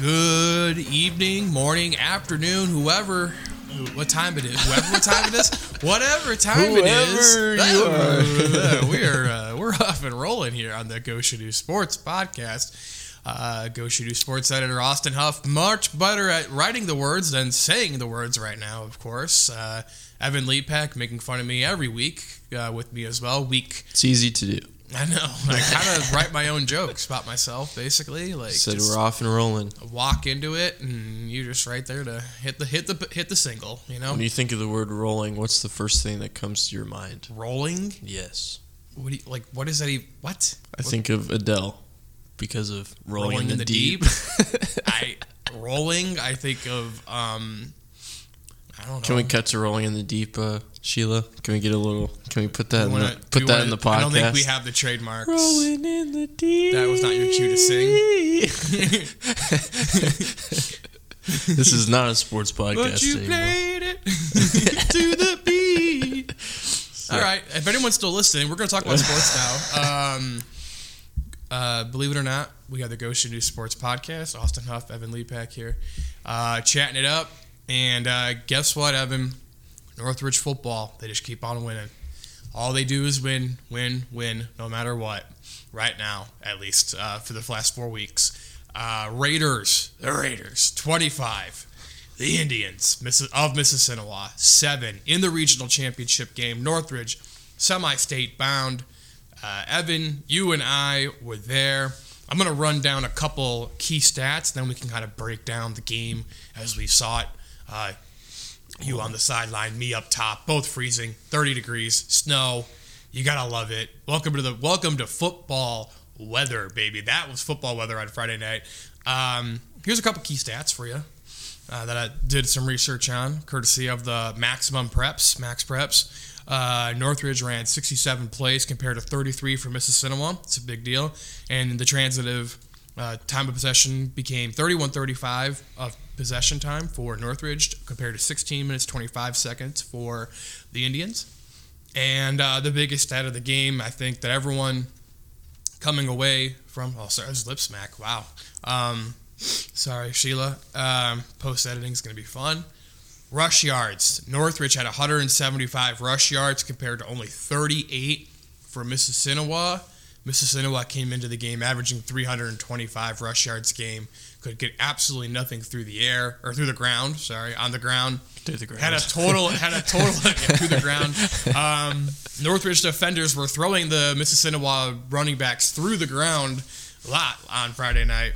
Good evening, morning, afternoon, whoever, what time it is, whoever what time it is, whatever time it is. Whoever you Uh, we are uh, we're off and rolling here on the Goshen News Sports podcast. Uh, Goshen News Sports editor Austin Huff, much better at writing the words than saying the words right now. Of course, uh, Evan Leapak making fun of me every week uh, with me as well. Week It's easy to do. I know. I kind of write my own jokes about myself, basically. Like Said we're off and rolling. walk into it, and you're just right there to hit the hit the hit the single. You know, When you think of the word rolling, what's the first thing that comes to your mind? rolling. Yes. What do you, like? What is that? Even, what? I think of Adele because of rolling, in, the, deep. I rolling. I think of um. I don't know. Can we cut to rolling in the deep, uh, Sheila? Can we get a little? Can we put that Do in the, wanna- put that wanna- in the podcast? I don't think we have the trademarks. Rolling in the deep. That was not your cue to sing. this is not a sports podcast But you anymore. played it to the beat. All right. If anyone's still listening, we're going to talk about sports now. Um, uh, believe it or not, we have the Goshen News Sports podcast. Austin Huff, Evan Leapak here, uh, chatting it up. And uh, guess what, Evan? Northridge football, they just keep on winning. All they do is win, win, win, no matter what. Right now, at least uh, for the last four weeks. Uh, Raiders, the Raiders, 25. The Indians of Mississinewa, 7 in the regional championship game. Northridge, semi state bound. Uh, Evan, you and I were there. I'm going to run down a couple key stats, then we can kind of break down the game as we saw it. Uh, you on the sideline, me up top, both freezing, 30 degrees, snow. You gotta love it. Welcome to the welcome to football weather, baby. That was football weather on Friday night. Um, here's a couple key stats for you uh, that I did some research on, courtesy of the Maximum Preps, Max Preps. Uh, Northridge ran 67 plays compared to 33 for Mississinewa. It's a big deal. And the transitive uh, time of possession became 31-35 of possession time for Northridge compared to 16 minutes 25 seconds for the Indians. And uh, the biggest stat of the game, I think that everyone coming away from oh sorry, it lip smack. Wow. Um, sorry, Sheila. Um, Post editing is going to be fun. Rush yards. Northridge had 175 rush yards compared to only 38 for Mississinewa. Mississinewa came into the game averaging 325 rush yards game. Could get absolutely nothing through the air or through the ground. Sorry, on the ground. Through the ground. Had a total had a total yeah, through the ground. Um, Northridge defenders were throwing the Mississinewa running backs through the ground a lot on Friday night.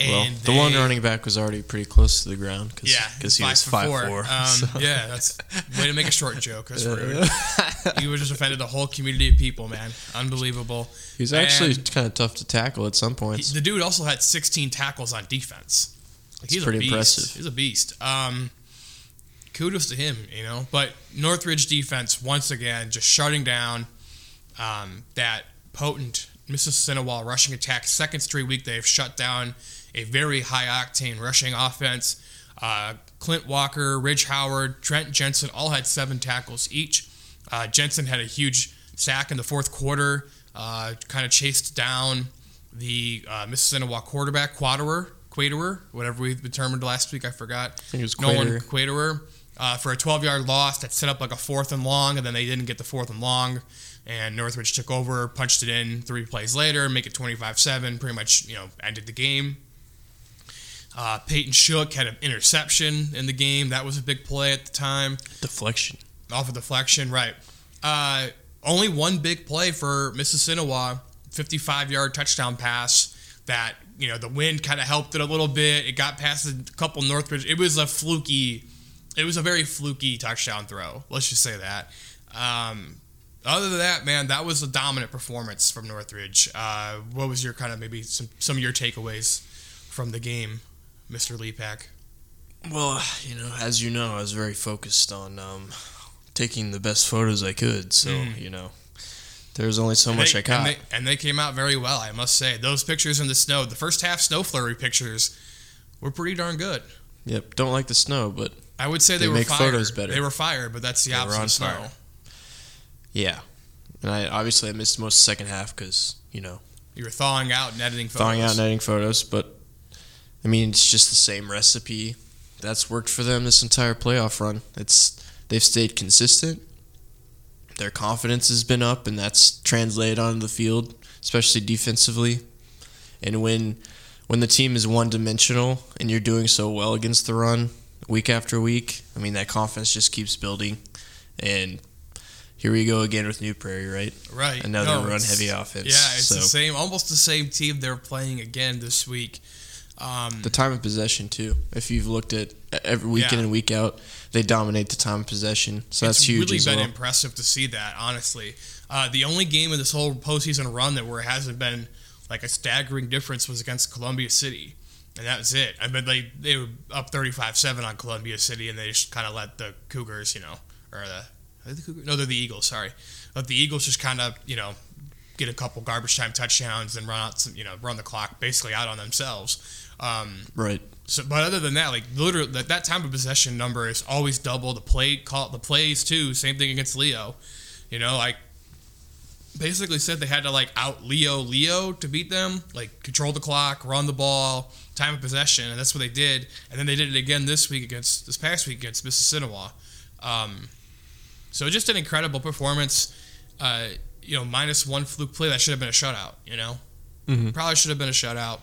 Well, And the one running back was already pretty close to the ground because yeah, he was five four. four. Um, so. Yeah, that's way to make a short joke. That's rude. he was just offended the whole community of people, man. Unbelievable. He's actually kind of tough to tackle at some he- points. the dude also had 16 tackles on defense. Like, he's pretty a beast. impressive. He's a beast. Um, kudos to him, you know. But Northridge defense once again just shutting down um, that potent Mississippi Mississinewa rushing attack. Second straight week they've shut down a very high octane rushing offense. Uh, Clint Walker, Ridge Howard, Trent Jensen all had seven tackles each. Uh, Jensen had a huge sack in the fourth quarter, uh, kind of chased down the uh, Mississinewa quarterback, Quaderer, Quaderer, whatever we determined last week, I forgot. I think it was Nolan Quaderer. Quaderer uh, for a 12 yard loss that set up like a fourth and long, and then they didn't get the fourth and long. And Northridge took over, punched it in three plays later, make it 25 7, pretty much, you know, ended the game. Uh, Peyton Shook had an interception in the game. That was a big play at the time Deflection. off of deflection, right. Uh, only one big play for Mississinewa, 55 yard touchdown pass that, you know, the wind kind of helped it a little bit. It got past a couple Northridge. It was a fluky, it was a very fluky touchdown throw. Let's just say that. Um, other than that, man, that was a dominant performance from Northridge. Uh, what was your kind of maybe some, some of your takeaways from the game, Mr. Leapak? Well, you know, as you know, I was very focused on um, taking the best photos I could. So, Mm. you know, there's only so And much they, I got. And they, and they came out very well, I must say. Those pictures in the snow, the first half snow flurry pictures, were pretty darn good. yep, don't like the snow, but I would say they, They were make fire. photos better. They were fire, but that's the They opposite of snow. fire. yeah. And I obviously I missed most of the second half because you know You were thawing out and editing photos. thawing out and editing photos, but I mean, it's just the same recipe that's worked for them this entire playoff run. It's they've stayed consistent. Their confidence has been up, and that's translated onto the field, especially defensively. And when when the team is one dimensional and you're doing so well against the run week after week, I mean that confidence just keeps building. And here we go again with New Prairie, right? Right. Another No, run heavy offense. Yeah, it's so the same, almost the same team they're playing again this week. Um, the time of possession too. If you've looked at every week in and week out, they dominate the time of possession. So that's it's huge really as been well. impressive to see that. Honestly, uh, the only game of this whole postseason run that where it hasn't been like a staggering difference was against Columbia City, and that was it. I mean, they they were up thirty five seven on Columbia City, and they just kind of let the Cougars, you know, or the, are the Cougars? No, they're the Eagles. Sorry, let the Eagles just kind of you know get a couple garbage time touchdowns and run out some, you know, run the clock basically out on themselves. Um, right. so, but other than that, like literally, that, that time of possession number is always double. The play call, the plays too. Same thing against Leo. You know, like basically said they had to like out Leo Leo to beat them. Like control the clock, run the ball, time of possession, and that's what they did. And then they did it again this week against this past week against Mississinewa. Um, so just an incredible performance. Uh, you know, minus one fluke play that should have been a shutout. You know, Mhm. probably should have been a shutout.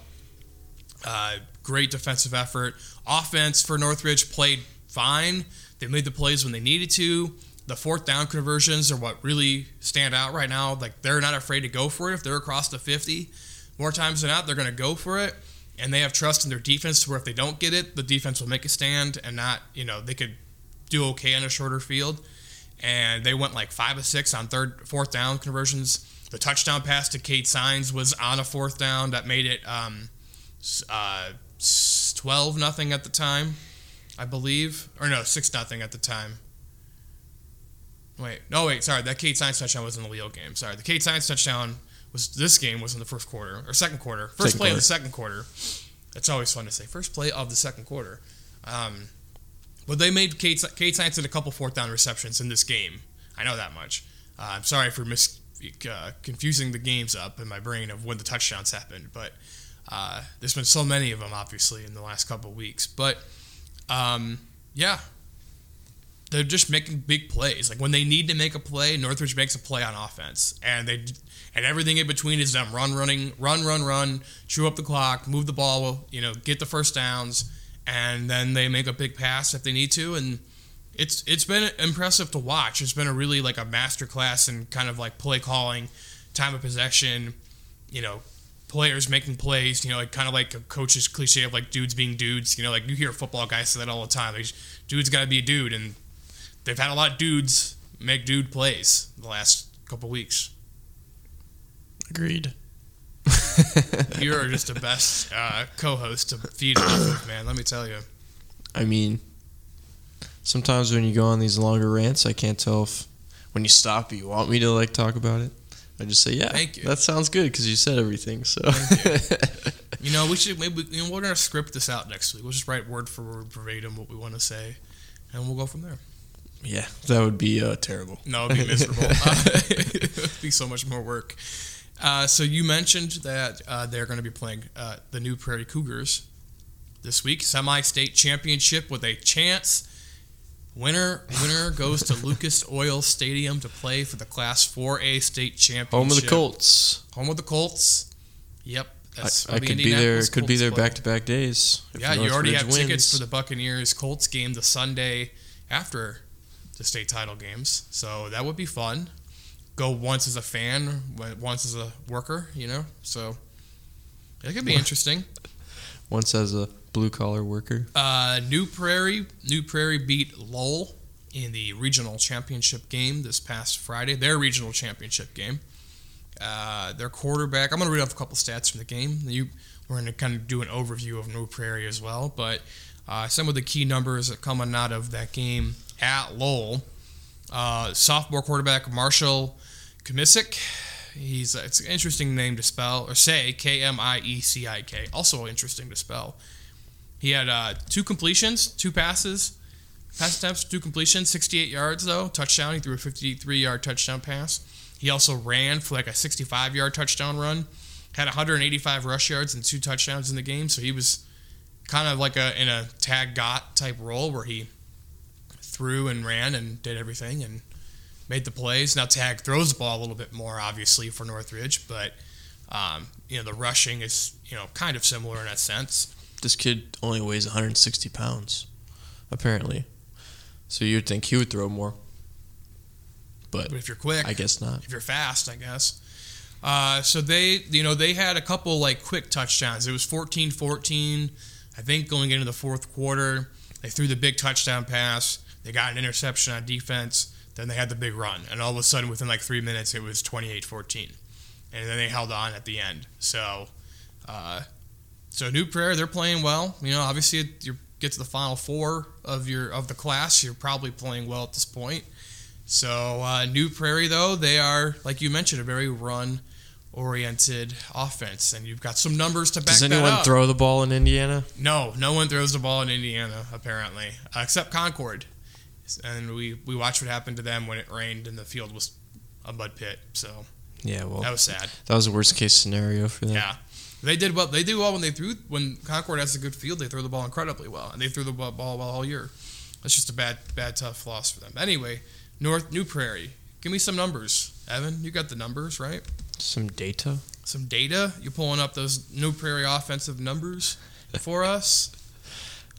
Uh, great defensive effort. Offense for Northridge played fine. They made the plays when they needed to. The fourth down conversions are what really stand out right now. Like they're not afraid to go for it. If they're across the 50, more times than not, they're going to go for it. And they have trust in their defense where if they don't get it, the defense will make a stand and not, you know, they could do okay on a shorter field. And they went like five of six on third, fourth down conversions. The touchdown pass to Kate Signs was on a fourth down that made it um, uh, 12 nothing at the time, I believe. Or no, 6 nothing at the time. Wait, no, wait, sorry. That Kate Science touchdown was in the Leo game. Sorry, the Kate Science touchdown was this game was in the first quarter or second quarter. First Second play of the second quarter. That's always fun to say. First play of the second quarter. Um, but they made Kate, Kate Science had a couple fourth down receptions in this game. I know that much. Uh, I'm sorry for mis- uh, confusing the games up in my brain of when the touchdowns happened, but uh, there's been so many of them, obviously, in the last couple weeks. But um, yeah, they're just making big plays. Like when they need to make a play, Northridge makes a play on offense, and they and everything in between is them run, running, run, run, run, chew up the clock, move the ball, you know, get the first downs, and then they make a big pass if they need to, and it's it's been impressive to watch. It's been a really like a master class in kind of like play calling, time of possession, you know, players making plays. You know, like kind of like a coach's cliche of like dudes being dudes. You know, like you hear football guys say that all the time. Like dudes got to be a dude, and they've had a lot of dudes make dude plays the last couple weeks. Agreed. You're just the best uh, co-host to feed off of, man. Let me tell you. I mean, sometimes when you go on these longer rants, I can't tell if when you stop, you want me to like talk about it. I just say, yeah, Thank you. that sounds good because you said everything. So, You know, we should maybe you know we're gonna script this out next week. We'll just write word for word verbatim what we want to say, and we'll go from there. yeah, that would be uh, terrible. No, it'd be miserable. Uh, it'd be so much more work. Uh, so you mentioned that uh, they're going to be playing uh, the new Prairie Cougars this week, semi-state championship with a chance. Winner winner goes to Lucas Oil Stadium to play for the Class 4A state championship. Home of the Colts. Home of the Colts. Yep, I, that's I the could be there. Could be there back to back days. if Yeah, you already Northridge have tickets for the Buccaneers Colts game the Sunday after the state title games. So that would be fun. Go once as a fan, once as a worker, you know? So it could be interesting. once as a blue collar worker. Uh, New Prairie, New Prairie beat Lowell in the regional championship game this past Friday. Their regional championship game. Uh, their quarterback. I'm going to read off a couple stats from the game. You, we're going to kind of do an overview of New Prairie as well, but uh, some of the key numbers that coming out of that game at Lowell. Uh, sophomore quarterback Marshall Kamisic. He's it's an interesting name to spell or say K M I E C I K. Also interesting to spell. He had uh, two completions, two passes, pass attempts, two completions, 68 yards though, touchdown. He threw a 53-yard touchdown pass. He also ran for like a 65-yard touchdown run. Had 185 rush yards and two touchdowns in the game, so he was kind of like a in a tag got type role where he threw and ran and did everything and made the plays. Now Tag throws the ball a little bit more, obviously for Northridge, but um, you know the rushing is you know kind of similar in that sense. This kid only weighs 160 pounds, apparently. So you'd think he would throw more, but But if you're quick, I guess not. if you're fast, I guess. Uh, so they, you know, they had a couple like quick touchdowns. It was 14-14, I think, going into the fourth quarter. They threw the big touchdown pass. They got an interception on defense. Then they had the big run, and all of a sudden, within like three minutes, it was 28-14, and then they held on at the end. So, uh, so New Prairie, they're playing well. You know, obviously, you get to the final four of your of the class, you're probably playing well at this point. So uh, New Prairie, though, they are like you mentioned, a very run-oriented offense, and you've got some numbers to back Does anyone throw the ball in Indiana? no, no one throws the ball in Indiana apparently, uh, except Concord. And we we watched what happened to them when it rained and the field was a mud pit. So Yeah, well, that was sad. that was the worst case scenario for them. Yeah. They did well. They do well when they threw. When Concord has a good field, they throw the ball incredibly well, and they threw the ball well all year. That's just a bad, bad, tough loss for them. Anyway, North New Prairie. Give me some numbers, Evan. You got the numbers, right? Some data. Some data. You pulling up those New Prairie offensive numbers for us?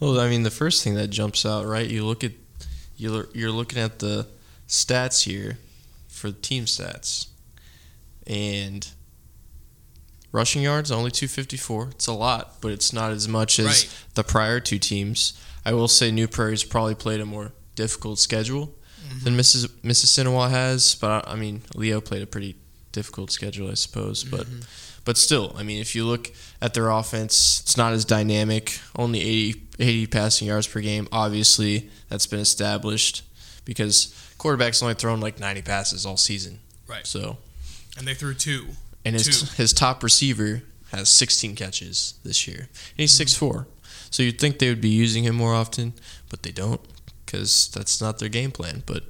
Well, I mean, the first thing that jumps out, right? You look at you're you're looking at the stats here for team stats, and rushing yards only 254. It's a lot, but it's not as much as Right. the prior two teams. I will say New Prairie's probably played a more difficult schedule mm-hmm. than Mrs. Mississinewa has, but I I mean, Leo played a pretty difficult schedule, I suppose, but. Mm-hmm. But still, I mean, if you look at their offense, it's not as dynamic. Only 80, 80 passing yards per game. Obviously, that's been established because quarterback's only thrown like 90 passes all season. Right. So, And they threw two. And his Two. his top receiver has 16 catches this year, and he's 6'4". So you'd think they would be using him more often, but they don't because that's not their game plan. But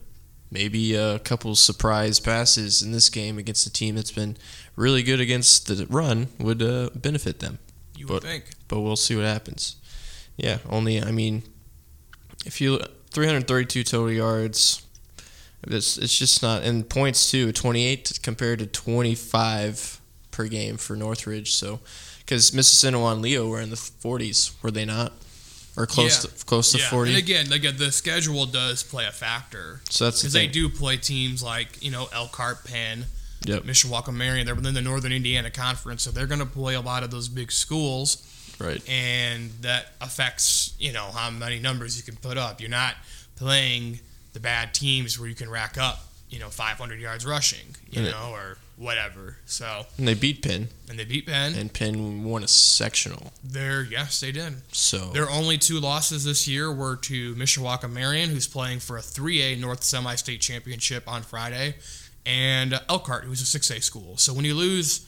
maybe a couple surprise passes in this game against a team that's been really good against the run would uh, benefit them You But- would think. but we'll see what happens. Yeah, only I mean, if you 332 total yards, it's it's just not and points too. 28 compared to 25 per game for Northridge. So, because Mississinewa and Leo were in the 40s, were they not? Or close Yeah. to close to yeah. 40. And again, like uh, the schedule does play a factor so that's the because they do play teams like you know Elkhart, Penn, Yep. Mishawaka, Marion. They're within the Northern Indiana Conference, so they're going to play a lot of those big schools. Right. and that affects you know how many numbers you can put up. You're not playing the bad teams where you can rack up you know 500 yards rushing, you Yeah. know, or whatever. So And they beat Penn, and they beat Penn. and Penn won a sectional. They're yes, they did. So Their only two losses this year were to Mishawaka Marion, who's playing for a 3A North Semi-State Championship on Friday, and Elkhart, who's a 6A school. So when you lose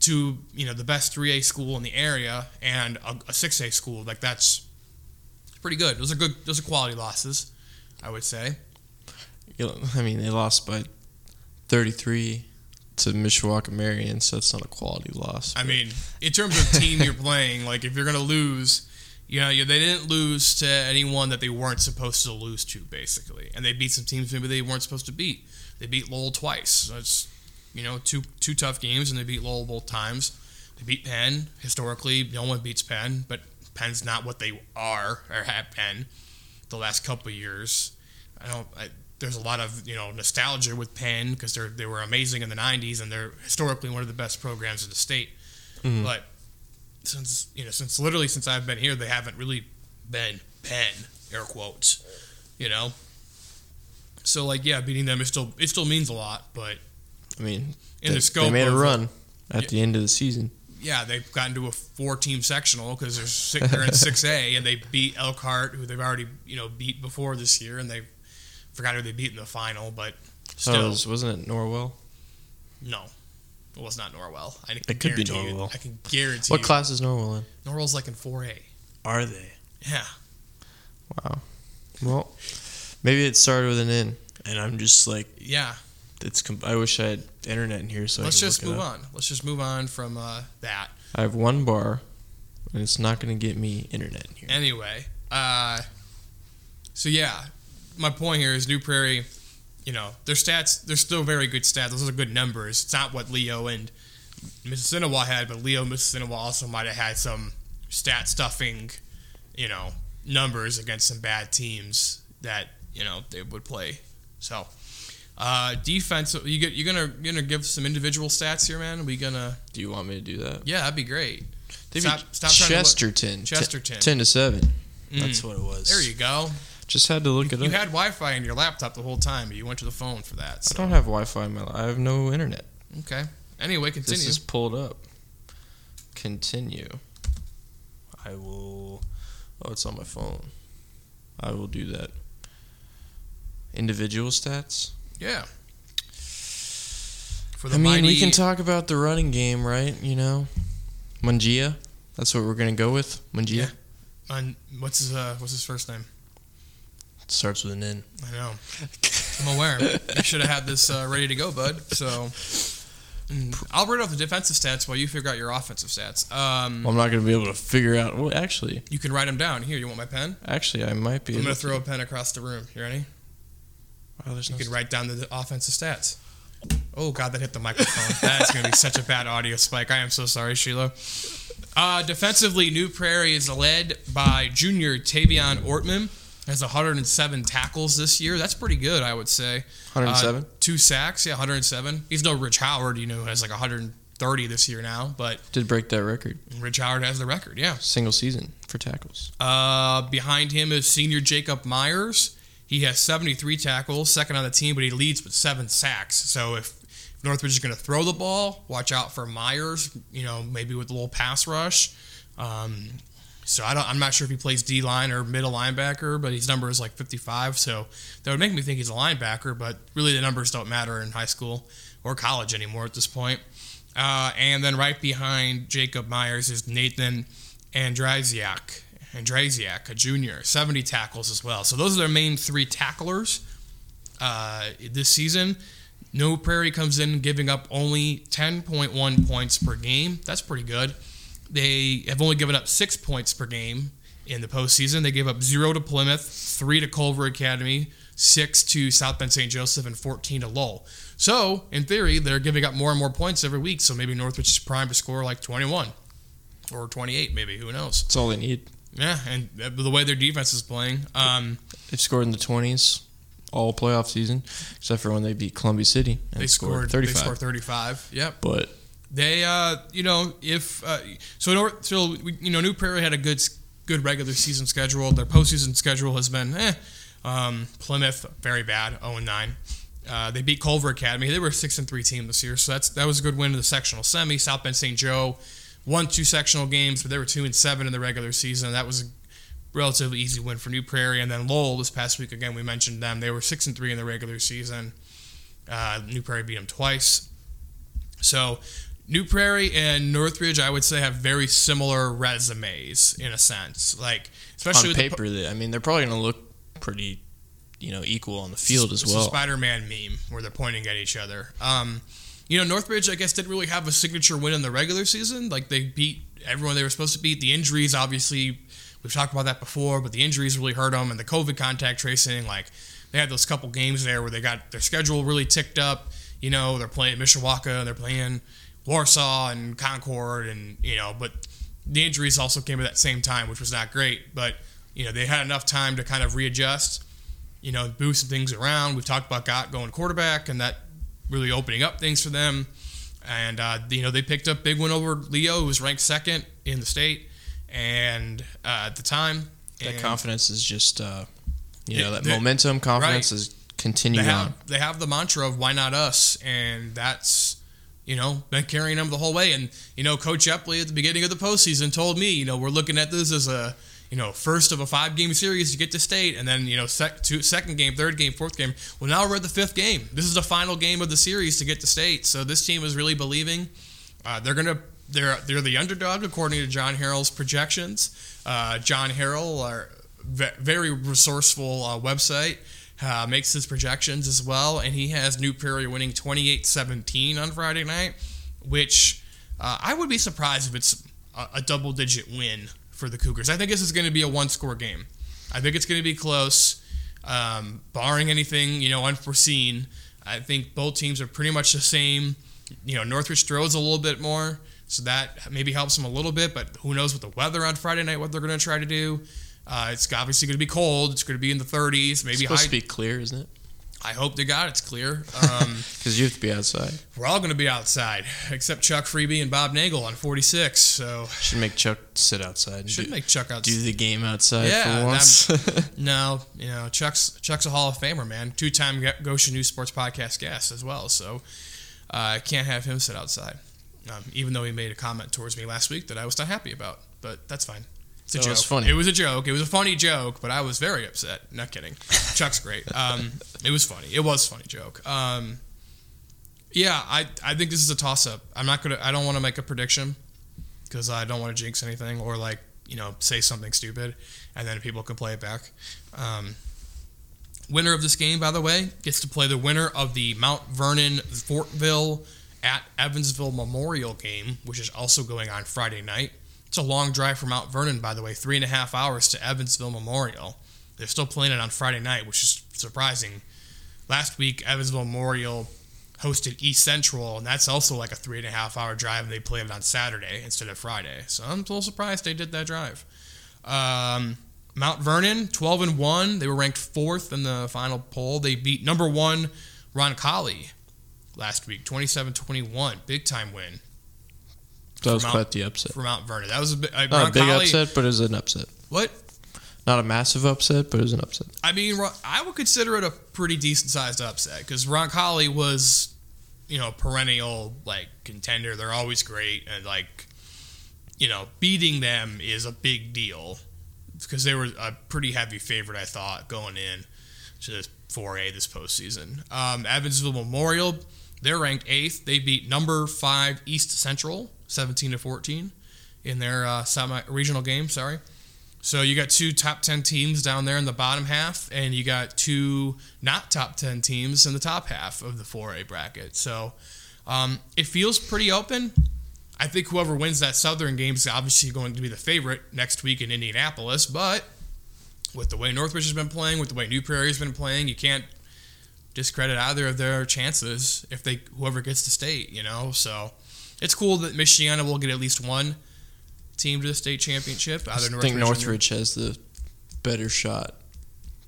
to you know the best 3A school in the area and a, a 6A school, like that's pretty good. Those are good. Those are quality losses, I would say. I mean, they lost by 33 to Mishawaka Marion, so it's not a quality loss. I mean, in terms of team you're playing, like if you're gonna lose, you know, they didn't lose to anyone that they weren't supposed to lose to, basically, and they beat some teams maybe they weren't supposed to beat. They beat Lowell twice. That's you know two two tough games, and they beat Lowell both times. They beat Penn. Historically, no one beats Penn, but Penn's not what they are or have been the last couple of years. I don't. I, there's a lot of you know nostalgia with Penn because they they were amazing in the '90s and they're historically one of the best programs in the state. Mhm. But since you know, since literally since I've been here, they haven't really been Penn air quotes. You know. So like yeah, beating them it still it still means a lot, but I mean, in they, the scope they made a run at Yeah. the end of the season. Yeah, they've gotten to a four-team sectional because they're six, they're in six A, and they beat Elkhart, who they've already you know beat before this year, and they forgot who they beat in the final, but So still, it was, wasn't it Norwell? no, it was not Norwell. I can It could be guarantee you- Norwell. I can guarantee What you, class is Norwell in? Norwell's like in four A. Are they? Yeah, Wow. Well, maybe it started with an N, and I'm just like, yeah. It's. Com- I wish I had internet in here so Let's just move on. Let's just move on from uh, that. I have one bar and it's not going to get me internet in here. Anyway, uh, so yeah, my point here is New Prairie. You know, their stats, they're still very good stats. Those are good numbers. It's not what Leo and Mississinewa had, but Leo Mississinewa also might have had some stat stuffing, you know, numbers against some bad teams that you know they would play. So, uh, defense, you get you're gonna you're gonna give some individual stats here, man. Are we gonna Do you want me to do that? yeah, that'd be great. They Stop- beat stop trying to Chesterton. Chesterton. T- 10 to 7. Mm. That's what it was. There you go. Just had to look it You up. You had Wi-Fi in your laptop the whole time, but you went to the phone for that. I don't have Wi-Fi in my life. I have no internet. Okay. Anyway, continue. This is pulled up. Continue. I will. Oh, it's on my phone. I will do that. Individual stats. Yeah. For the I mean, we can talk about the running game, right? You know, Mungia. That's what we're gonna go with. Mungia. Yeah. What's his uh, what's his first name? It starts with an N. I know. I'm aware. you should have had this uh, ready to go, bud. So mm, I'll read off the defensive stats while you figure out your offensive stats. Um, Well, I'm not gonna be able to figure out. Well, actually, you can write them down. Here, you want my pen? actually, I might be. I'm gonna to- throw a pen across the room. You ready? There's You no can write down the, the offensive stats. Oh God, that hit the microphone. That's gonna be such a bad audio spike. I am so sorry, Sheila. Uh, defensively, New Prairie is led by junior Tavion Ortman. Has 107 tackles this year. That's pretty good, I would say. 107. Uh, two sacks, yeah, 107. He's no Rich Howard, you know, who has like 130 this year now, but Did break that record. Rich Howard has the record, yeah. Single season for tackles. Uh, behind him is senior Jacob Myers. He has 73 tackles, second on the team, but he leads with seven sacks. So if Northridge is going to throw the ball, watch out for Myers. You know, maybe with a little pass rush. Um, so I don't. I'm not sure if he plays D line or middle linebacker, but his number is like 55. So that would make me think he's a linebacker. But really, the numbers don't matter in high school or college anymore at this point. Uh, and then right behind Jacob Myers is Nathan Andrziak. Andrziak, a junior, 70 tackles as well. So those are their main three tacklers uh, this season. New Prairie comes in giving up only 10.1 points per game. That's pretty good. They have only given up six points per game in the postseason. They gave up zero to Plymouth, three to Culver Academy, six to South Bend St. Joseph, and 14 to Lowell. So, in theory, they're giving up more and more points every week. So maybe Northridge is primed to score like 21 or 28, maybe. Who knows? That's all they need. Yeah, and the way their defense is playing. Um, They've scored in the 20s all playoff season, except for when they beat Columbia City and they scored 35. They scored 35. Yep. But They, uh, you know, if uh, so, North, so we- you know, New Prairie had a good, good regular season schedule. Their postseason schedule has been, eh. Um, Plymouth very bad, 0 and 9. Uh, they beat Culver Academy. They were a six and three team this year, so that's that was a good win in the sectional semi. South Bend St. Joe won two sectional games, but they were two and seven in the regular season. That was a relatively easy win for New Prairie. And then Lowell this past week again, we mentioned them. They were six and three in the regular season. Uh, New Prairie beat them twice. So New Prairie and Northridge, I would say, have very similar resumes in a sense. Like especially on with po- paper, they, I mean, they're probably going to look pretty, you know, equal on the field as It's well. Spider-Man meme where they're pointing at each other. Um, you know, Northridge, I guess, didn't really have a signature win in the regular season. Like they beat everyone they were supposed to beat. The injuries, obviously, we've talked about that before, but the injuries really hurt them, and the COVID contact tracing, like they had those couple games there where they got their schedule really ticked up. You know, they're playing Mishawaka they're playing Warsaw and Concord, and you know, but the injuries also came at that same time, which was not great. But you know, they had enough time to kind of readjust you know, some things around. We've talked about got going quarterback and that really opening up things for them. And uh, you know, they picked up big win over Leo, who was ranked second in the state, and uh, at the time, that and confidence is just, uh, you know, that they- momentum, confidence is they continuing have on. they have the mantra of why not us, and that's you know been carrying them the whole way. And you know, Coach Epley at the beginning of the postseason told me, you know, we're looking at this as a you know first of a five game series to get to state, and then you know sec- two, second game, third game, fourth game. Well, now we're at the fifth game. This is the final game of the series to get to state. So this team is really believing. Uh, they're gonna they're they're the underdog according to John Harrell's projections. Uh, John Harrell, our ve- very resourceful uh, website, uh, makes his projections as well, and he has New Prairie winning 28-17 on Friday night, which uh, I would be surprised if it's a, a double digit win for the Cougars. I think this is going to be a one score game. I think it's going to be close, um, barring anything you know unforeseen. I think both teams are pretty much the same. You know, Northridge throws a little bit more, so that maybe helps them a little bit. But who knows with the weather on Friday night what they're going to try to do. Uh, it's obviously going to be cold. It's going to be in the 30s, maybe It's supposed high. to be clear, isn't it? I hope to God it's clear. Um, Because you have to be outside. we're all going to be outside, except Chuck Freeby and Bob Nagel on 46. So Should make Chuck sit outside and should do, make Chuck outside. do the game outside Yeah, for once. No, you know Chuck's Chuck's a Hall of Famer, man. Two-time Goshen News Sports podcast guest as well. So uh, I can't have him sit outside, um, even though he made a comment towards me last week that I was not happy about. But that's fine. It's a That joke. was funny. It was a joke. It was a funny joke, but I was very upset. Not kidding. Chuck's great. Um, it was funny. It was a funny joke. Um, yeah, I I think this is a toss-up. I'm not gonna. I don't want to make a prediction because I don't want to jinx anything or like you know say something stupid and then people can play it back. Um, winner of this game, by the way, gets to play the winner of the Mount Vernon Fortville at Evansville Memorial game, which is also going on Friday night. It's a long drive from Mount Vernon, by the way, three and a half hours to Evansville Memorial. They're still playing it on Friday night, which is surprising. Last week, Evansville Memorial hosted East Central, and that's also like a three and a half hour drive, and they played it on Saturday instead of Friday. So I'm a little surprised they did that drive. Um, Mount Vernon, 12 and 1. They were ranked fourth in the final poll. They beat number one Roncalli last week, 27 21. Big time win that was Mount- quite the upset. for Mount Vernon. That was a. Uh, Not a big Roncalli- upset, but it was an upset. What? Not a massive upset, but it was an upset. I mean, I would consider it a pretty decent sized upset because Roncalli was, you know, perennial like contender. They're always great, and like, you know, beating them is a big deal because they were a pretty heavy favorite. I thought going in to this 4A this postseason. Um, Evansville Memorial, they're ranked eighth. They beat number five East Central, seventeen to fourteen, in their uh, semi regional game. Sorry. So you got two top 10 teams down there in the bottom half, and you got two not top 10 teams in the top half of the 4A bracket. So um, it feels pretty open. I think whoever wins that Southern game is obviously going to be the favorite next week in Indianapolis, but with the way Northridge has been playing, with the way New Prairie has been playing, you can't discredit either of their chances if they whoever gets to state, you know. So it's cool that Michiana will get at least one team to the state championship. I think Northridge Northridge has the better shot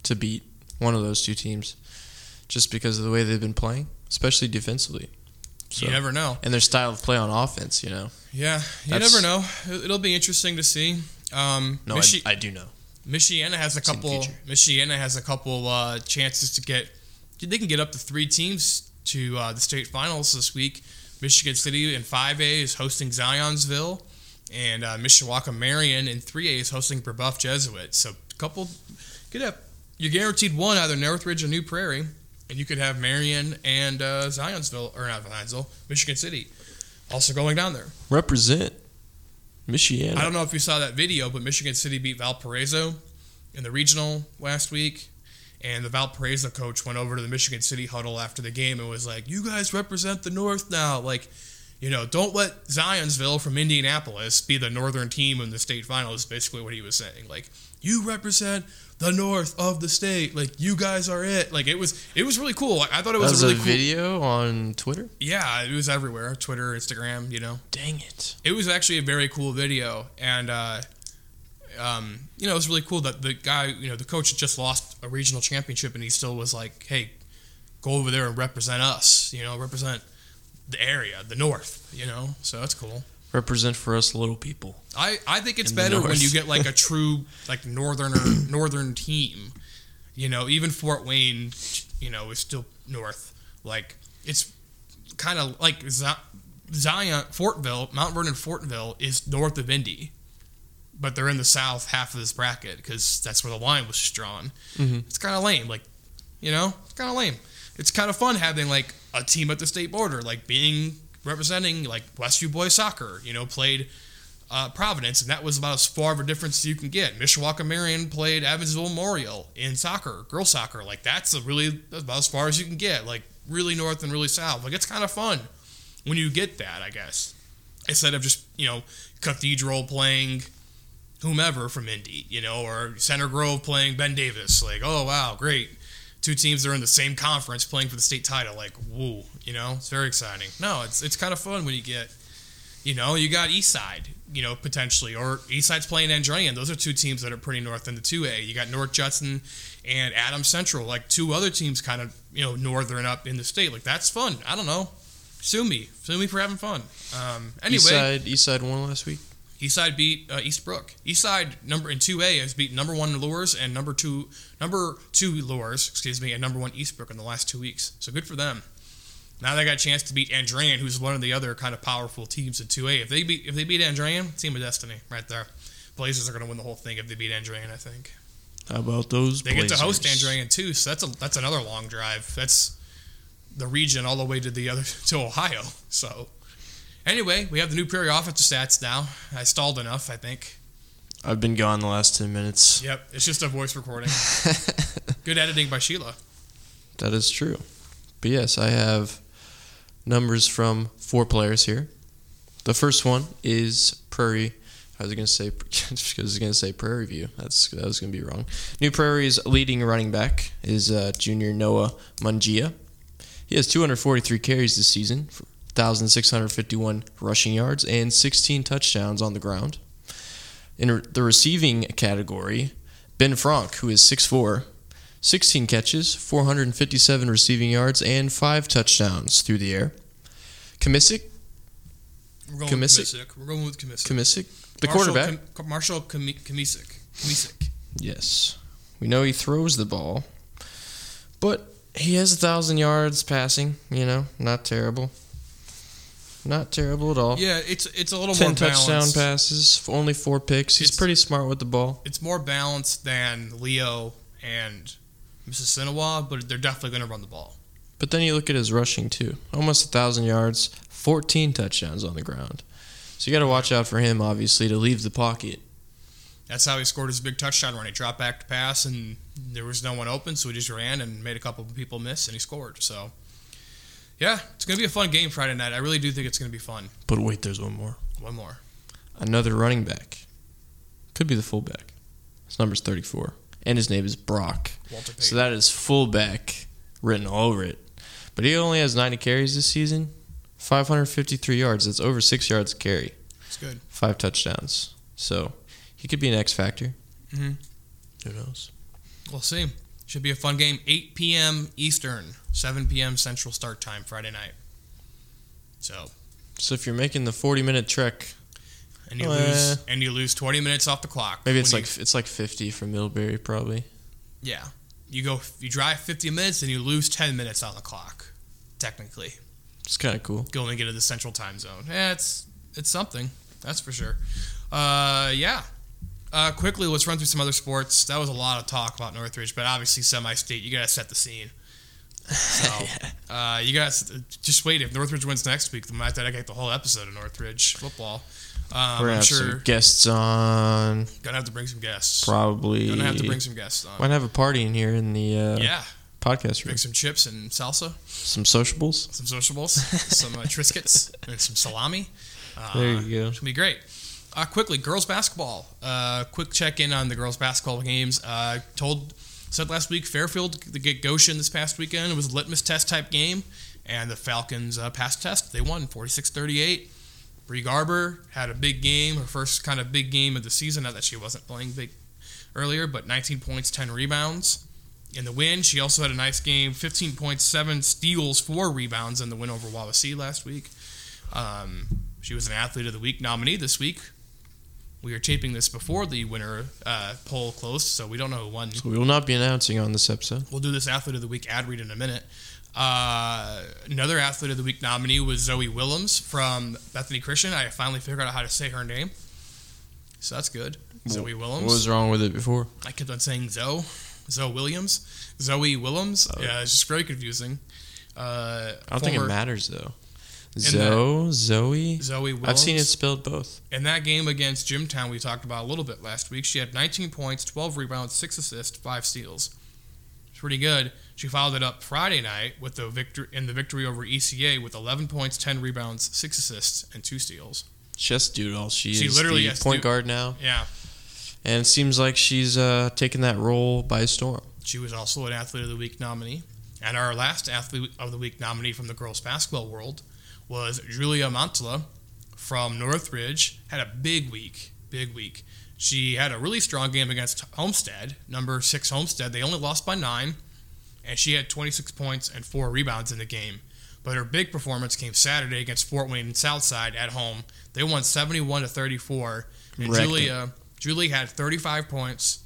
to beat one of those two teams, just because of the way they've been playing, especially defensively. So, You never know. and their style of play on offense, you know. Yeah, you That's- never know. It- It'll be interesting to see. Um, No, Michi- I, I do know. Michiana has a couple. Michiana has a couple uh, chances to get. They can get up to three teams to uh, the state finals this week. Michigan City in 5A is hosting Zionsville, and uh, Mishawaka Marion in 3A is hosting Brebeuf Jesuit. So, a couple. get up. you're guaranteed one either Northridge or New Prairie, and you could have Marion and uh, Zionsville or not Zionsville, Michigan City, also going down there. Represent Michiana. I don't know if you saw that video, but Michigan City beat Valparaiso in the regional last week. And the Valparaiso coach went over to the Michigan City huddle after the game and was like, You guys represent the North now. Like, you know, don't let Zionsville from Indianapolis be the northern team in the state final, is basically what he was saying. Like, you represent the north of the state. Like, you guys are it. Like, it was it was really cool. Like, I thought it was, was a a really cool. video on Twitter. Yeah, it was everywhere Twitter, Instagram, you know Dang it! it was actually a very cool video and uh, um, you know it was really cool that the guy you know the coach had just lost a regional championship and he still was like hey go over there and represent us you know represent the area the north you know? So that's cool. Represent for us little people. i, I think it's better when you get like a true like northerner northern team you know? Even fort wayne you know is still north. Like it's kind of like zion fortville mount vernon fortville is north of indy but they're in the south half of this bracket because that's where the line was just drawn Mhm. it's kind of lame like you know it's kind of lame it's kind of fun having like a team at the state border like being representing like westview boys soccer you know played uh, Providence, and that was about as far of a difference as you can get. Mishawaka Marion played Evansville Memorial in soccer, girls soccer. Like that's a really that's about as far as you can get. Like really north and really south. Like it's kind of fun when you get that, I guess. instead of just you know Cathedral playing whomever from Indy, you know, or Center Grove playing Ben Davis. Like, oh wow, great. Two teams that are in the same conference playing for the state title. Like, woo, you know, it's very exciting. No, it's it's kind of fun when you get, you know, you got Eastside, you know, potentially, or Eastside's playing Andrean. Those are two teams that are pretty north in the two A. You got North Judson and Adams Central, like two other teams kind of you know northern up in the state. Like that's fun. I don't know. Sue me, sue me for having fun. Um, anyway, Eastside, Eastside won last week. Eastside beat uh, Eastbrook. Eastside number in two A has beat number one Luers and number two number two Luers, excuse me, and number one Eastbrook in the last two weeks. So good for them. Now they got a chance to beat Andrean, who's one of the other kind of powerful teams in two A. If they beat if they beat Andrean, team of destiny right there. Blazers are going to win the whole thing if they beat Andrean. I think How about those? they get to host Blazers? Andrean too. So that's a that's another long drive. That's the region all the way to the other to Ohio. So anyway, we have the new Prairie offensive stats now. I stalled enough, I think. I've been gone the last ten minutes. Yep, it's just a voice recording. Good editing by Sheila. That is true. But yes, I have numbers from four players here. The first one is Prairie. I was gonna say I was gonna say Prairie View. That's that was gonna be wrong. New Prairie's leading running back is uh, junior Noah Mungia. He has 243 carries this season, 1,651 rushing yards, and 16 touchdowns on the ground. In the receiving category, Ben Frank, who is 6'4", 16 catches, 457 receiving yards, and 5 touchdowns through the air. Kamisic, We're going Kamisic? with Kamisic. We're going with Kamisic. Kamisic, the Marshall quarterback. Kam- Marshall Kami- Kamisic. Kamisic. Yes. We know he throws the ball, but he has a thousand yards passing, you know, not terrible. Not terrible at all. Yeah, it's it's a little Ten more touchdown passes, only four picks. He's It's- pretty smart with the ball. It's more balanced than Leo and Mrs. Sinawa, but they're definitely going to run the ball. But then you look at his rushing too. Almost a thousand yards, fourteen touchdowns on the ground. So you got to watch out for him, obviously, to leave the pocket. That's how he scored his big touchdown run. He dropped back to pass, and there was no one open, so he just ran and made a couple of people miss, and he scored. So, yeah, it's going to be a fun game Friday night. I really do think it's going to be fun. But wait, there's one more. One more. Another running back. Could be the fullback. His number's 34. And his name is Brock. Walter Payton. So that is fullback written all over it. But he only has 90 carries this season, 553 yards. That's over six yards a carry, it's good. five touchdowns. So he could be an X factor. Mhm. Who knows? We'll see. Should be a fun game. 8 p.m. Eastern, 7 p.m. Central start time Friday night. So, So if you're making the 40 minute trek, and you Uh, lose and you lose 20 minutes off the clock. maybe it's like it's like 50 from Middlebury probably. yeah. You go you drive 50 minutes and you lose 10 minutes on the clock. Technically, It's kind of cool. going into the Central Time Zone. Yeah, it's it's something. That's for sure. Uh, yeah. Uh, quickly, let's run through some other sports. That was a lot of talk about Northridge, but obviously semi-state. You gotta set the scene. So, uh, you guys just wait. If Northridge wins next week, then I dedicate the whole episode of Northridge football. Um, We're gonna I'm have sure some guests on. gonna have to bring some guests. Probably. Gonna have to bring some guests on. Might have a party in here in the uh, yeah, podcast room. bring some chips and salsa, Some sociables. some sociables, some uh, Triscuits, and some salami. Uh, There you go. It's gonna be great. Uh, quickly, girls basketball. Uh, quick check in on the girls basketball games. Uh, told said last week Fairfield to get Goshen this past weekend. It was a litmus test type game, and the Falcons uh, passed test. They won 46-38. Bree Garber had a big game, her first kind of big game of the season. Not that she wasn't playing big earlier, but 19 points, 10 rebounds. In the win, she also had a nice game 15 points, 7 steals, 4 rebounds in the win over Wawasee last week. Um, she was an Athlete of the Week nominee this week. We are taping this before the winner uh, poll closed, so we don't know who won. So we will not be announcing on this episode. We'll do this Athlete of the Week ad read in a minute. Uh, another Athlete of the Week nominee was Zoe Willems from Bethany Christian. I finally figured out how to say her name, so that's good. Zoe Willems. What was wrong with it before? I kept on saying Zoe, Zoe Williams, Zoe Willems. Oh. Yeah, it's just very confusing. Uh, I don't think it matters though. Zoe, Zoe. Zoe. I've seen it spelled both. In that game against Jimtown, we talked about a little bit last week. She had 19 points, 12 rebounds, 6 assists, 5 steals. It's pretty good. She followed it up Friday night with the victory in the victory over ECA with 11 points, 10 rebounds, 6 assists, and 2 steals. Do it all. She, She is literally the point do- guard now, Yeah. and it seems like she's uh, taking that role by storm. She was also an Athlete of the Week nominee. And our last Athlete of the Week nominee from the girls basketball world was Julia Montala from Northridge. Had a big week, big week. She had a really strong game against Homestead, number six Homestead. They only lost by nine, and she had 26 points and four rebounds in the game. But her big performance came Saturday against Fort Wayne and Southside at home. They won 71 to 34. And Wrecked Julia, Julie had 35 points,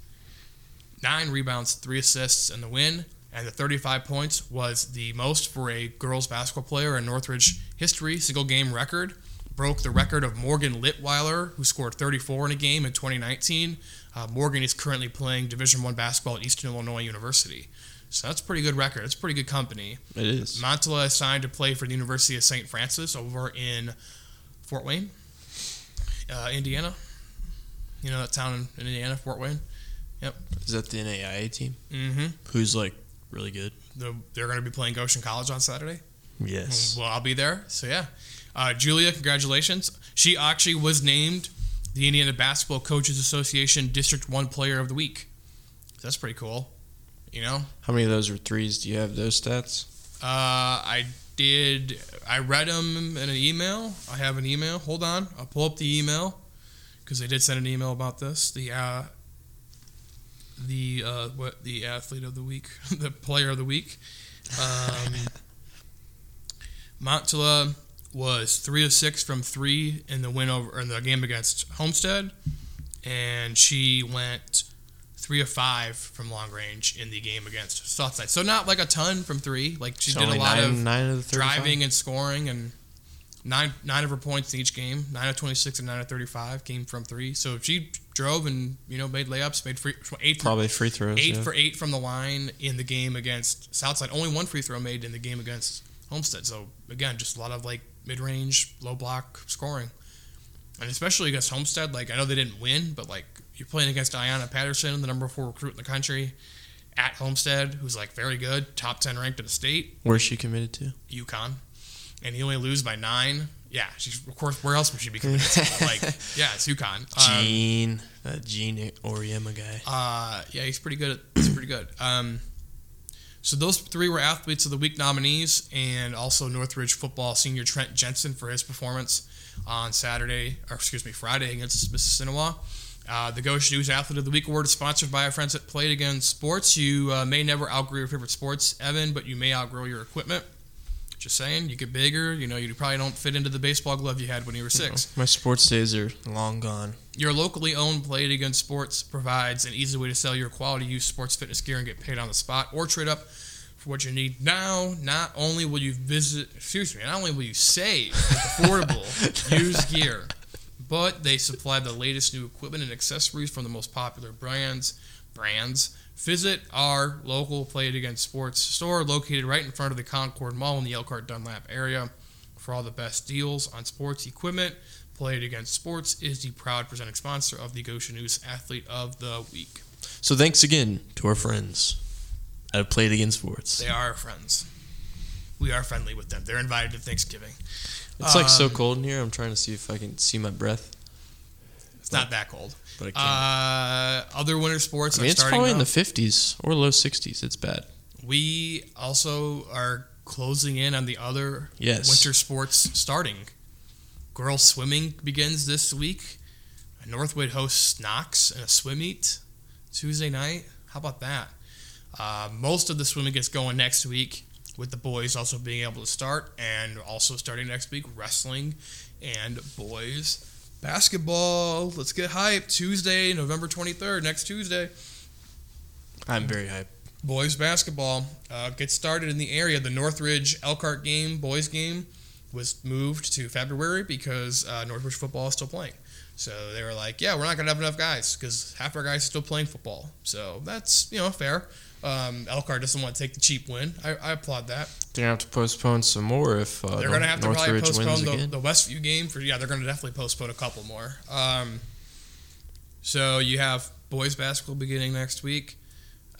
nine rebounds, three assists in the win, and the 35 points was the most for a girls basketball player in Northridge history, single game record. Broke the record of Morgan Litweiler, who scored 34 in a game in 2019. Uh, Morgan is currently playing Division One basketball at Eastern Illinois University, so that's a pretty good record. It's pretty good company. It is. Montala is signed to play for the University of St. Francis over in Fort Wayne, uh, Indiana. You know that town in, in Indiana, Fort Wayne. Yep. Is that the NAIA team? Mm-hmm. Who's like really good? the, they're going to be playing Goshen College on Saturday. Yes. Well, I'll be there. So yeah, uh, Julia, congratulations. She actually was named the Indiana Basketball Coaches Association District One Player of the Week. So that's pretty cool. You know, How many of those are threes? Do you have those stats? uh, I did. I read them in an email. I have an email. Hold on, I'll pull up the email because they did send an email about this. The uh, the uh, what the athlete of the week, the player of the week. Um, Montala was three of six from three in the win over in the game against Homestead, and she went three of five from long range in the game against Southside. So not like a ton from three. Like she So did a lot nine, of nine of the 35? driving and scoring and nine nine of her points in each game nine of 26 and nine of 35 came from three so she drove and you know made layups made free eight for, Probably free throws. eight yeah. for eight from the line in the game against southside only one free throw made in the game against homestead so again just a lot of like mid-range low block scoring and especially against homestead like i know they didn't win but like you're playing against ayanna patterson the number four recruit in the country at homestead who's like very good top 10 ranked in the state Where's she committed to? UConn, and you only lose by nine. Yeah, she's of course. Where else would she be to? Like, yeah, it's UConn. Um, Gene, that Geno Auriemma guy. uh, yeah, he's pretty good. At, he's pretty good. Um, so those three were athletes of the week nominees, and also Northridge football senior Trent Jensen for his performance on Saturday, or excuse me, Friday against Mississinewa. Uh, the Goshen News Athlete of the Week award is sponsored by our friends at Play It Again Sports. You uh, may never outgrow your favorite sports, Evan, but you may outgrow your equipment. Just saying, you get bigger. You know, you probably don't fit into the baseball glove you had when you were six. My sports days are long gone. Your locally owned Play It Again Sports provides an easy way to sell your quality used sports fitness gear and get paid on the spot or trade up for what you need now. Not only will you visit, excuse me, not only will you save with affordable used gear, but they supply the latest new equipment and accessories from the most popular brands. Brands. Visit our local Play It Again Sports store located right in front of the Concord Mall in the Elkhart Dunlap area for all the best deals on sports equipment. Play It Against Sports is the proud presenting sponsor of the Goshen News Athlete of the Week. So thanks again to our friends at Play It Again Sports. They are our friends. We are friendly with them. They're invited to Thanksgiving. It's like so Um, cold in here. I'm trying to see if I can see my breath, It's not that cold. But I can't. Uh, other winter sports I mean, are it's starting probably in up. the 50s or low 60s. It's bad. we also are closing in on the other Yes. winter sports starting. Girls swimming begins this week. Northwood hosts Knox in a swim meet Tuesday night. How about that? Uh, most of the swimming gets going next week, with the boys also being able to start, and also starting next week wrestling and boys basketball. Let's get hyped. Tuesday, November twenty third, next Tuesday I'm very hyped. boys basketball uh, gets started in the area. The Northridge Elkhart game, boys game, was moved to February because uh, Northridge football is still playing. So they were like, "Yeah, we're not going to have enough guys because half our guys are still playing football." So that's you know fair. Um, Elkhart doesn't want to take the cheap win. I, I applaud that. They're gonna have to postpone some more if uh, They're going to have to probably postpone the, the Westview game for yeah. They're going to definitely postpone a couple more. Um, so you have boys basketball beginning next week,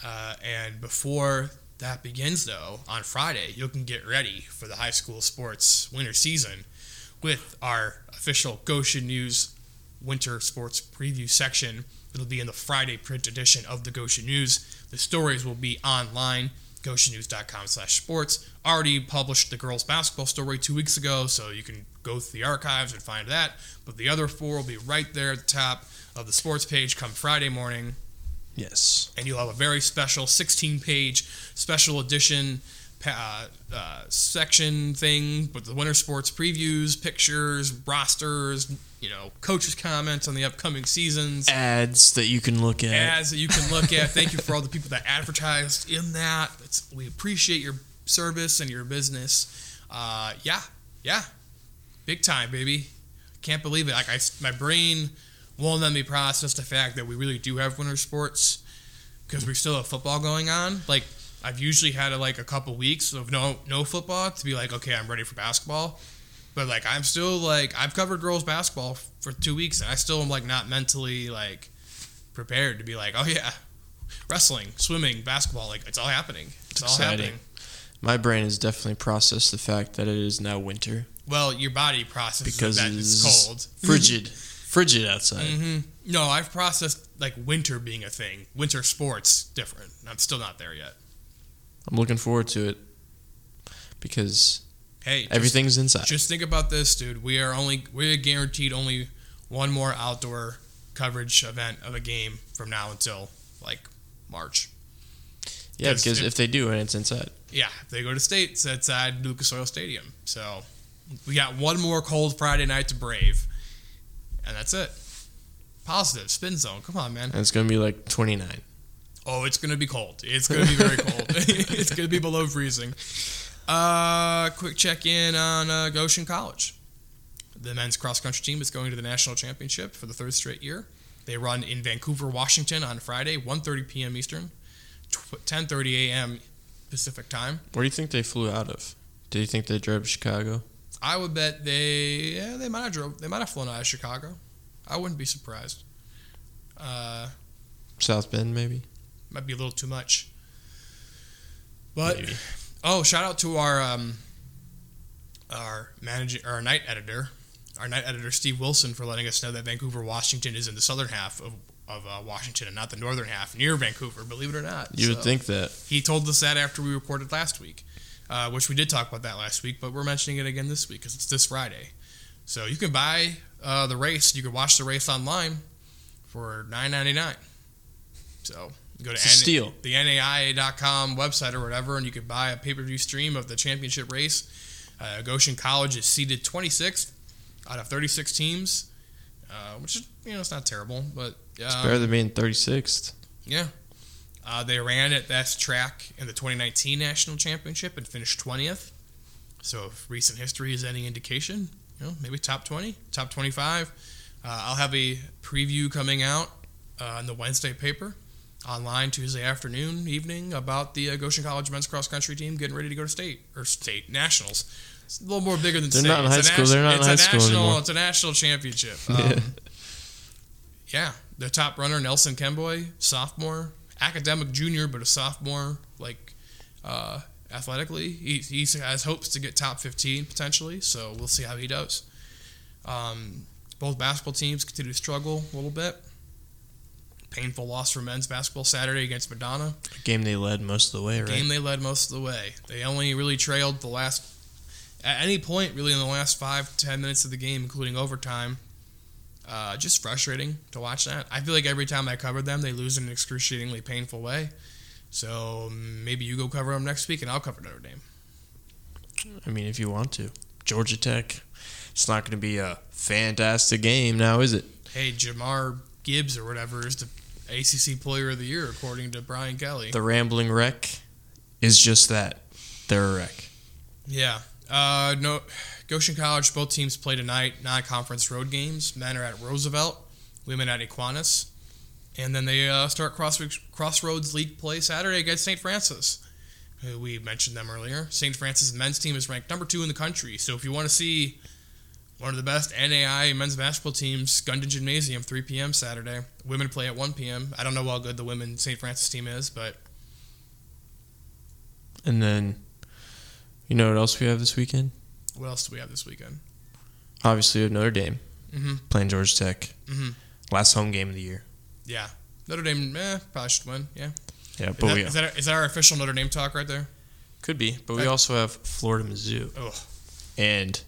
uh, and before that begins, though, on Friday you can get ready for the high school sports winter season with our official Goshen News winter sports preview section. It'll be in the Friday print edition of the Goshen News. The stories will be online, goshennews.com slash sports. Already published the girls basketball story two weeks ago, so you can go through the archives and find that. But the other four will be right there at the top of the sports page come Friday morning Yes. and you'll have a very special 16 page special edition uh, uh, section thing with the winter sports previews, pictures, rosters, you know, coaches' comments on the upcoming seasons, Ads that you can look at. ads that you can look at. Thank you for all the people that advertised in that. It's, we appreciate your service and your business. Uh, yeah, yeah, big time, baby. Can't believe it. Like I, my brain won't let me process the fact that we really do have winter sports because we still have football going on. Like I've usually had like a couple weeks of no no football to be like, okay, I'm ready for basketball. But like I'm still like I've covered girls basketball for two weeks and I still am like not mentally like prepared to be like, oh yeah, wrestling, swimming, basketball, like it's all happening. It's, all exciting. happening. My brain has definitely processed the fact that it is now winter Well, your body processes because that it's it's cold. frigid, frigid outside. hmm No, I've processed like winter being a thing. Winter sports different. I'm still not there yet. I'm looking forward to it because Hey, just, everything's inside. Just think about this, dude. We are only we're guaranteed only one more outdoor coverage event of a game from now until like March. yeah, because if- if they do and it's inside, Yeah, if they go to state, it's outside Lucas Oil Stadium. So we got one more cold Friday night to brave, and that's it. Positive spin zone. Come on, man. and it's gonna be like 29. Oh, it's gonna be cold. It's gonna be very cold. it's gonna be below freezing. Uh, quick check in on uh, Goshen College. The men's cross country team is going to the national championship for the third straight year. They run in Vancouver, Washington on Friday, 1:30 p.m. Eastern, 10:30 a.m. Pacific time. Where do you think they flew out of? Do you think they drove to Chicago? I would bet they yeah they might have drove they might have flown out of Chicago. I wouldn't be surprised. Uh, South Bend, maybe. might be a little too much. But Maybe. Oh, shout out to our um, our managing our night editor, our night editor Steve Wilson for letting us know that Vancouver, Washington is in the southern half of of uh, Washington and not the northern half near Vancouver. Believe it or not, You So- would think that. he told us that after we recorded last week, uh, which we did talk about that last week, but we're mentioning it again this week because it's this Friday. So you can buy uh, the race. You can watch the race online for nine ninety nine. So go to It's steal. the NAIA.com website or whatever, and you could buy a pay per view stream of the championship race. Uh, Goshen College is seeded 26th out of 36 teams, uh, which is you know it's not terrible, but It's um, better than being 36th. yeah. Uh, they ran at that track in the 2019 national championship and finished 20th. So if recent history is any indication, you know, maybe top 20, top 25. Uh, I'll have a preview coming out uh, in the Wednesday paper online Tuesday afternoon, evening about the uh, Goshen College men's cross country team getting ready to go to state or state nationals. It's a little more bigger than They're state. not in It's high a school. nat- They're not in it's high school national, anymore. It's a national championship. Um, Yeah. yeah, the top runner Nelson Kemboi, sophomore, academic junior, but a sophomore. Like uh, athletically, he, he has hopes to get top fifteen potentially. So we'll see how he does. Um, both basketball teams continue to struggle a little bit. Painful loss for men's basketball Saturday against Madonna. A game they led most of the way, right? Game they led most of the way. They only really trailed the last, at any point really in the last five ten minutes of the game, including overtime. Uh, just frustrating to watch that. I feel like every time I cover them, they lose in an excruciatingly painful way. So maybe you go cover them next week, and I'll cover Notre Dame. I mean, if you want to. Georgia Tech. It's not going to be a fantastic game now, is it? Hey, Jahmyr Gibbs or whatever is the ACC Player of the Year according to Brian Kelly. The Rambling Wreck is just that. They're a wreck. Yeah. Uh, no, Goshen College. Both teams play tonight. Non-conference road games. Men are at Roosevelt. Women at Aquinas. And then they uh, start cross, Crossroads League play Saturday against St. Francis. We mentioned them earlier. St. Francis men's team is ranked number two in the country. So if you want to see one of the best NAI men's basketball teams, Gundon Gymnasium, 3 p.m. Saturday. Women play at 1 p.m. I don't know how good the women St. Francis team is, but And then, you know what else we have this weekend? what else do we have this weekend? Obviously, we have Notre Dame Mm-hmm. playing Georgia Tech. Mm-hmm. Last home game of the year. Yeah. Notre Dame, eh, probably should win. Yeah. Yeah, Is but that, we is, that, is that our official Notre Dame talk right there? could be. But we also have Florida Mizzou, Oh, and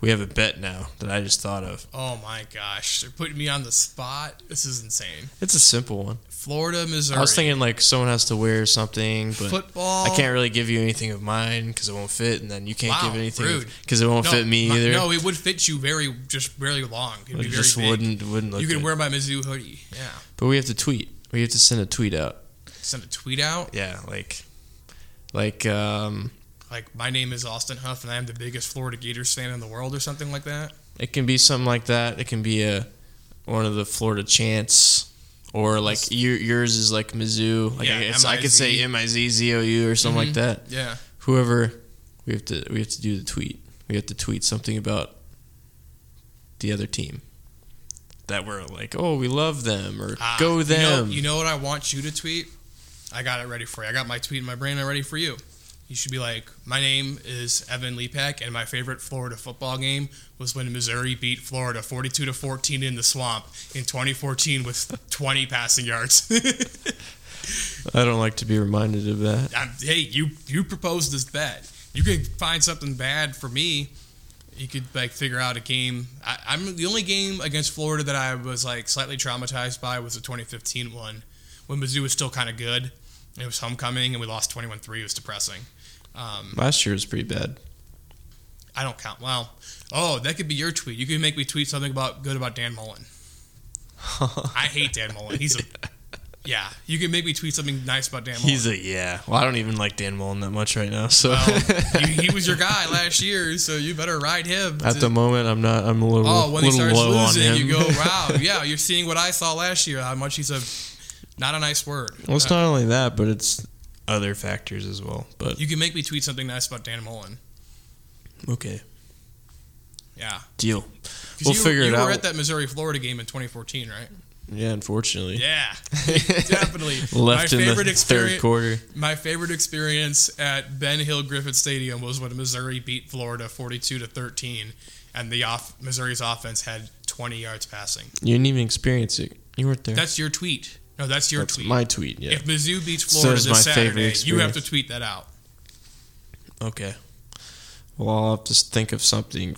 we have a bet now that I just thought of. oh my gosh. They're putting me on the spot. This is insane. It's a simple one. Florida, Missouri. I was thinking like someone has to wear something, but football. I can't really give you anything of mine because it won't fit, and then you can't Wow, give anything because it won't no, fit me my- either. No, it would fit you very, just very long. It'd it be just big. wouldn't wouldn't look You can good. wear my Mizzou hoodie. Yeah. But we have to tweet. We have to send a tweet out. Send a tweet out. Yeah, like, like um, Like, my name is Austin Huff and I am the biggest Florida Gators fan in the world or something like that. it can be something like that. It can be a one of the Florida chants, or like yours is like Mizzou. Like Yeah, I, guess I could say. M I Z Z O U or something Mhm. like that. Yeah. Whoever we have to we have to do the tweet. We have to tweet something about the other team. That we're like, oh, we love them, or Ah, go you know- them. You know, what I want you to tweet? I got it ready for you. I got my tweet in my brain and ready for you. You should be like, my name is Evan Lepak, and my favorite Florida football game was when Missouri beat Florida 42 to 14 in the swamp in 2014 with 20 passing yards. I don't like to be reminded of that. I'm, hey, you you proposed this bet. You could find something bad for me. You could like figure out a game. I, I'm the only game against Florida that I was like slightly traumatized by was the 2015 one when Mizzou was still kind of good. It was homecoming and we lost 21-3. It was depressing. Um, Last year was pretty bad. I don't count. Well, oh, that could be your tweet. You could make me tweet something about good about Dan Mullen. I hate Dan Mullen. He's a yeah. You can make me tweet something nice about Dan Mullen. He's a yeah. Well, I don't even like Dan Mullen that much right now. So Well, he, he was your guy last year, so you better ride him. at to- the moment, I'm not. I'm a little, oh, when he starts losing, you go, wow, yeah, you're seeing what I saw last year. How much he's a not a nice word. well, it's Uh, not only that, but it's other factors as well. But you can make me tweet something nice about Dan Mullen. okay, Yeah, Deal. We'll you, figure you it were at that Missouri Florida game in 2014, right? Yeah, unfortunately, Yeah, definitely. left my in favorite the experience. third quarter. My favorite experience at Ben Hill Griffin Stadium was when Missouri beat Florida 42 to 13, and the off Missouri's offense had 20 yards passing. You didn't even experience it. You weren't there. That's your tweet. No, that's your That's tweet. my tweet. Yeah. If Mizzou beats Florida is this Saturday, you have to tweet that out. okay. Well, I'll have to think of something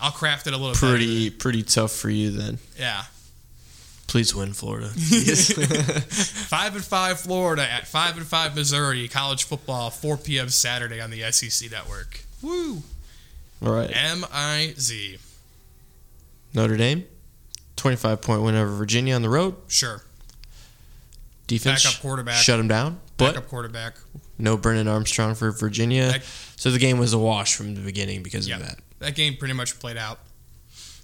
I'll craft it a little pretty pretty tough for you then. Yeah. Please win, Florida. Five and five Florida at five and five Missouri. College football, 4 p.m. Saturday on the SEC network. Woo. All right. M I Z. Notre Dame, 25 point win over Virginia on the road. Sure. Defense Backup quarterback. shut them down, but Backup quarterback. no Brennan Armstrong for Virginia. That- so the game was a wash from the beginning because Yep. of that. That game pretty much played out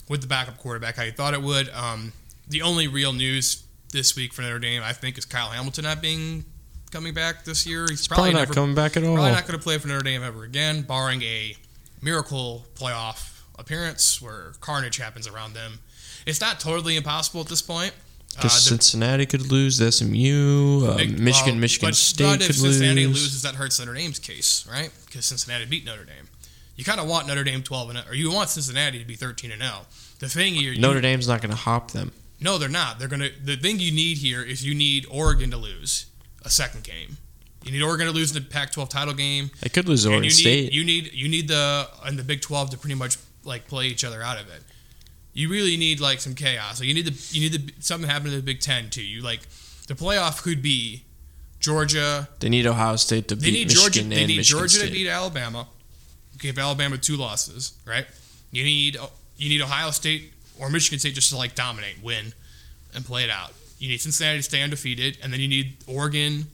with the backup quarterback how you thought it would. Um, the only real news this week for Notre Dame, I think, is Kyle Hamilton not being coming back this year. He's Probably, probably, not never coming back at all. Probably not going to play for Notre Dame ever again, barring a miracle playoff appearance where carnage happens around them. It's not totally impossible at this point. Uh, Because the- Cincinnati could lose, to SMU, uh, big- Michigan, well, Michigan but State not if could Cincinnati lose. loses, that hurts Notre Dame's case, right? Because Cincinnati beat Notre Dame. You kind of want Notre Dame 12 and or you want Cincinnati to be 13 and 0. The thing here, you, Notre Dame's not going to hop them. no, they're not. They're gonna. The thing you need here is you need Oregon to lose a second game. You need Oregon to lose in the Pac-12 title game. They could lose to Oregon you need, State. You need you need the and the Big Twelve to pretty much like play each other out of it. You really need like some chaos. Like you need the you need the, something to happen to the Big Ten too. You like the playoff could be Georgia. they need Ohio State to They beat need Michigan Georgia. and They need Michigan Georgia State. to beat Alabama. Give Alabama two losses, right? You need you need Ohio State or Michigan State just to like dominate, win, and play it out. You need Cincinnati to stay undefeated, and then you need Oregon,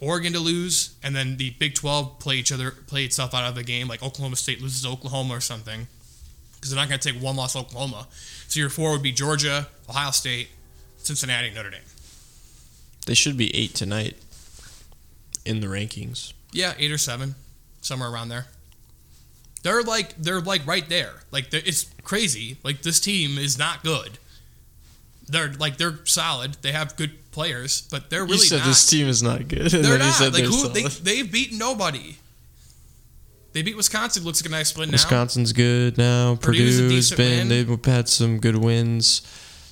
Oregon to lose, and then the Big Twelve play each other, play itself out of the game. Like Oklahoma State loses Oklahoma or something, because they're not going to take one loss Oklahoma. So your four would be Georgia, Ohio State, Cincinnati, Notre Dame. They should be eight tonight in the rankings. Yeah, eight or seven, somewhere around there. They're like they're like right there. Like it's crazy. Like this team is not good. They're like they're solid. They have good players, but they're really you said not. this team is not good, they're not. Like who? They, they've beaten nobody. They beat Wisconsin. Looks like a nice win now. Wisconsin's good now. Purdue's been win. they've had some good wins.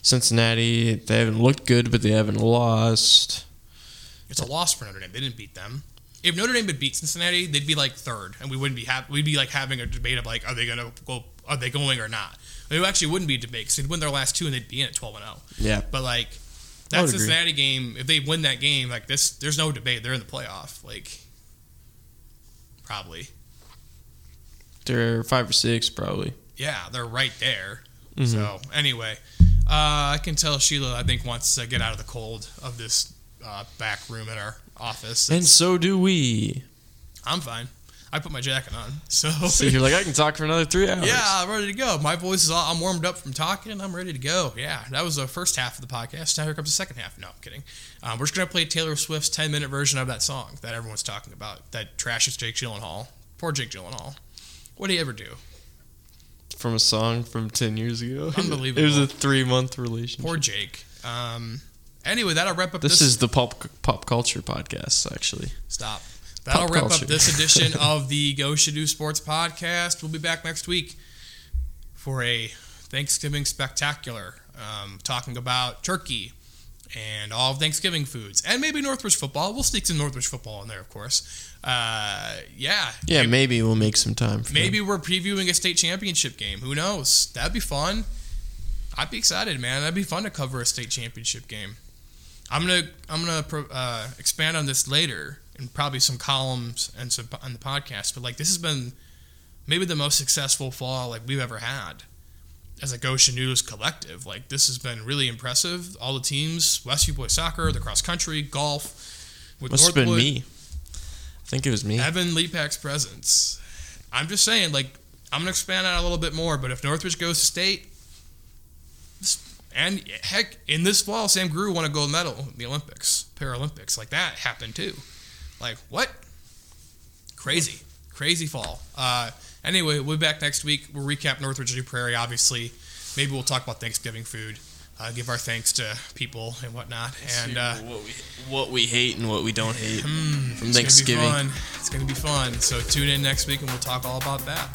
Cincinnati, they haven't looked good, but they haven't lost. It's a loss for Notre Dame. They didn't beat them. If Notre Dame had beat Cincinnati, they'd be like third, and we wouldn't be ha- we'd be like having a debate of like, are they gonna go? Are they going or not? It actually wouldn't be a debate because they'd win their last two and they'd be in at twelve and zero. Yeah, But like that would agree. Cincinnati game, if they win that game, like this, there's no debate. They're in the playoff. Like probably, they're five or six probably. yeah, they're right there. Mhm. So anyway, uh, I can tell Sheila I think wants to get out of the cold of this uh, back room in our office. And so do we. I'm fine. I put my jacket on, so So you're like, I can talk for another three hours. yeah, I'm ready to go. My voice is all, I'm warmed up from talking. and I'm ready to go. Yeah, that was the first half of the podcast. Now here comes the second half. No, I'm kidding. Um, we're just gonna play Taylor Swift's 10 minute version of that song that everyone's talking about. That trashes Jake Gyllenhaal. Poor Jake Gyllenhaal. What did he ever do? From a song from ten years ago. Unbelievable. It was a three month relationship. Poor Jake. Um, anyway, that'll wrap up this, this. is the pop pop culture podcast, actually. Stop. That'll Pop wrap culture. up this edition of the Goshen News Sports podcast. We'll be back next week for a Thanksgiving spectacular, um, talking about turkey and all Thanksgiving foods, and maybe Northridge football. We'll sneak some Northridge football in there, of course. Uh, yeah, Yeah, maybe, maybe we'll make some time for maybe we're previewing a state championship game. Who knows? That'd be fun. I'd be excited, man. That'd be fun to cover a state championship game. I'm gonna I'm gonna uh, expand on this later and probably some columns and some on the podcast. But like this has been maybe the most successful fall like we've ever had as a Goshen News collective. Like this has been really impressive. All the teams, Westview boys soccer, the cross country, golf. With Must have been me. I think it was me. Evan Lepak's presence. I'm just saying, like, I'm gonna expand out a little bit more. But if Northridge goes to state, and heck, in this fall, Sam Grewe won a gold medal in the Olympics, Paralympics. Like that happened too. Like what? Crazy, crazy fall. Uh, anyway, we'll be back next week. We'll recap Northridge New Prairie. Obviously, maybe we'll talk about Thanksgiving food. Uh, give our thanks to people and whatnot. And uh, what we what we hate and what we don't hate from it's Thanksgiving. Gonna be fun. It's gonna be fun. So tune in next week and we'll talk all about that.